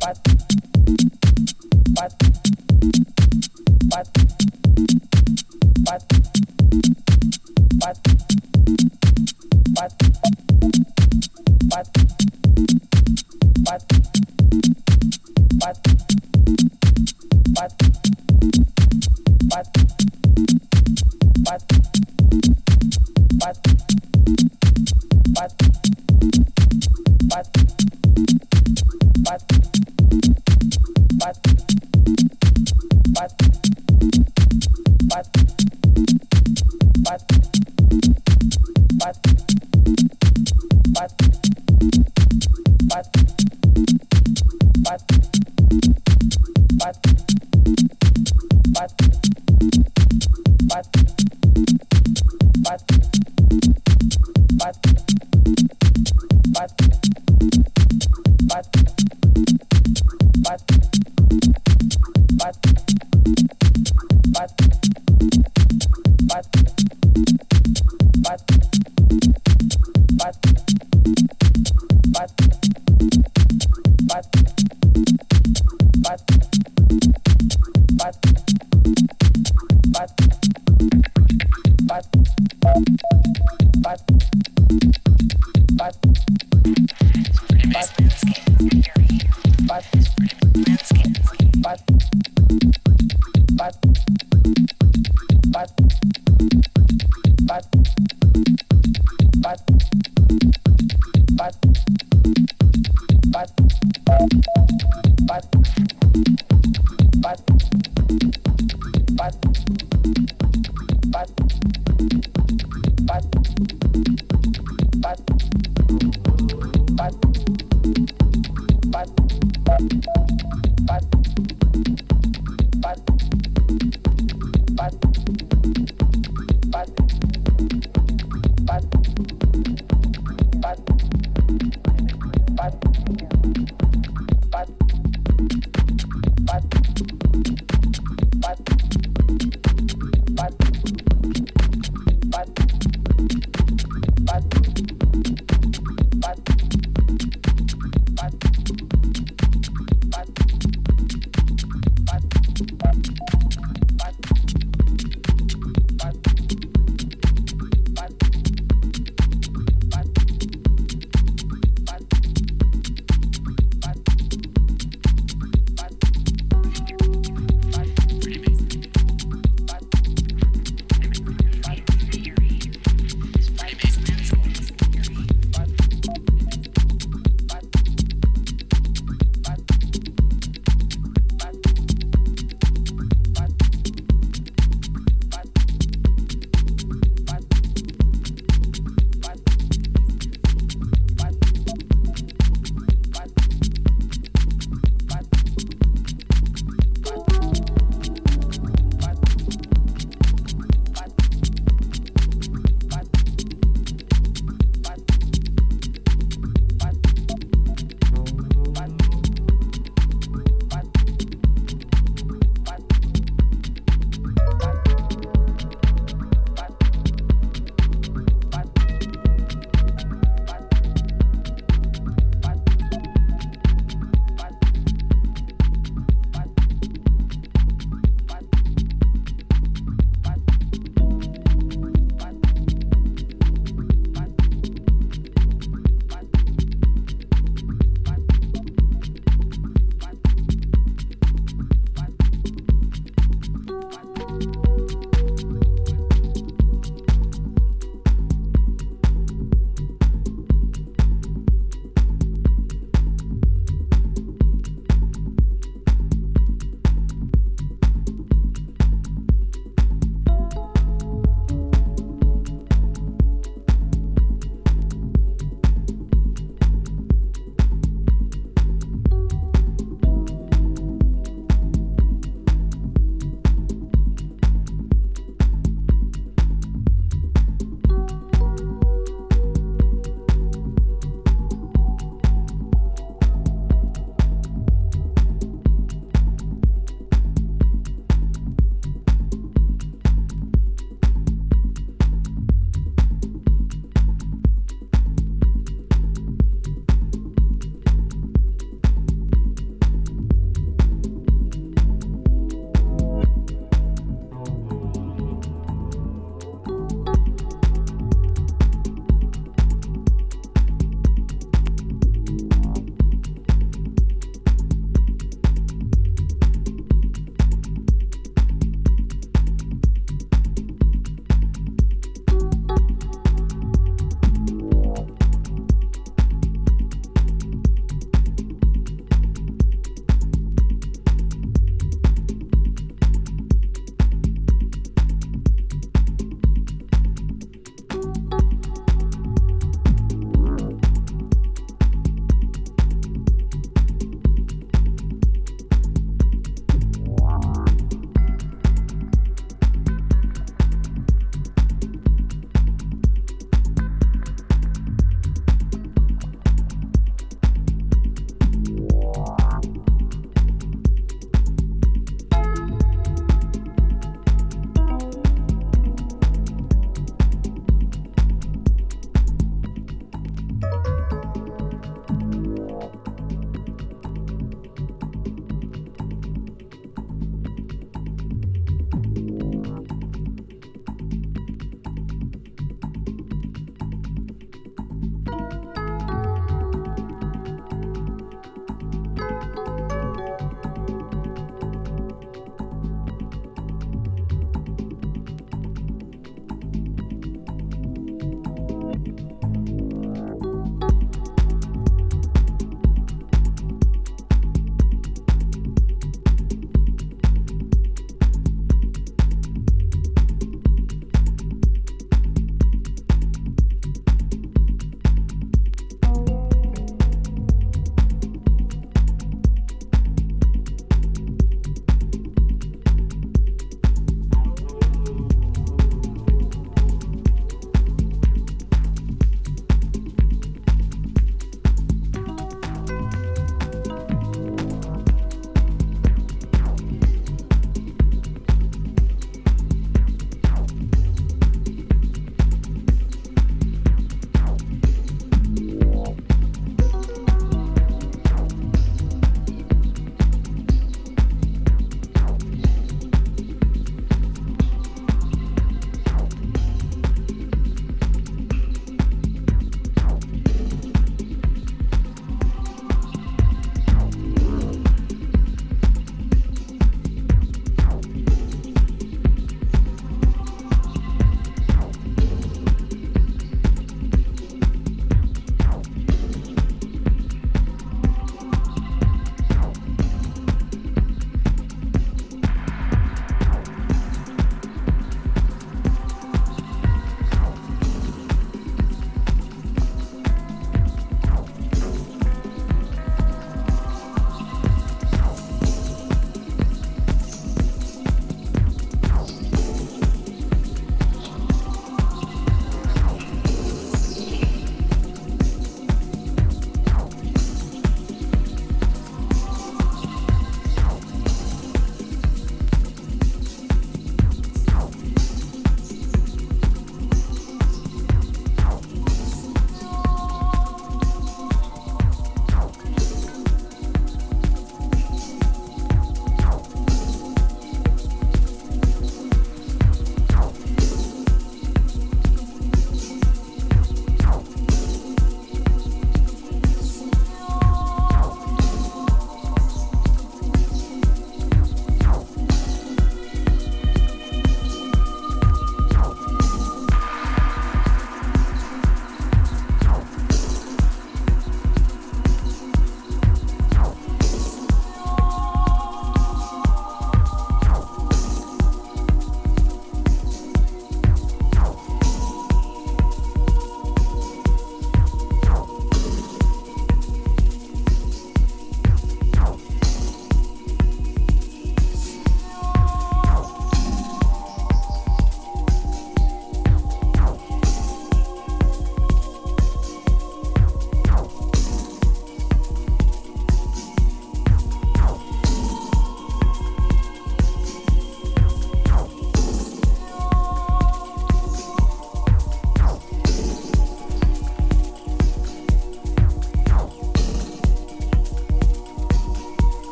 cuatro.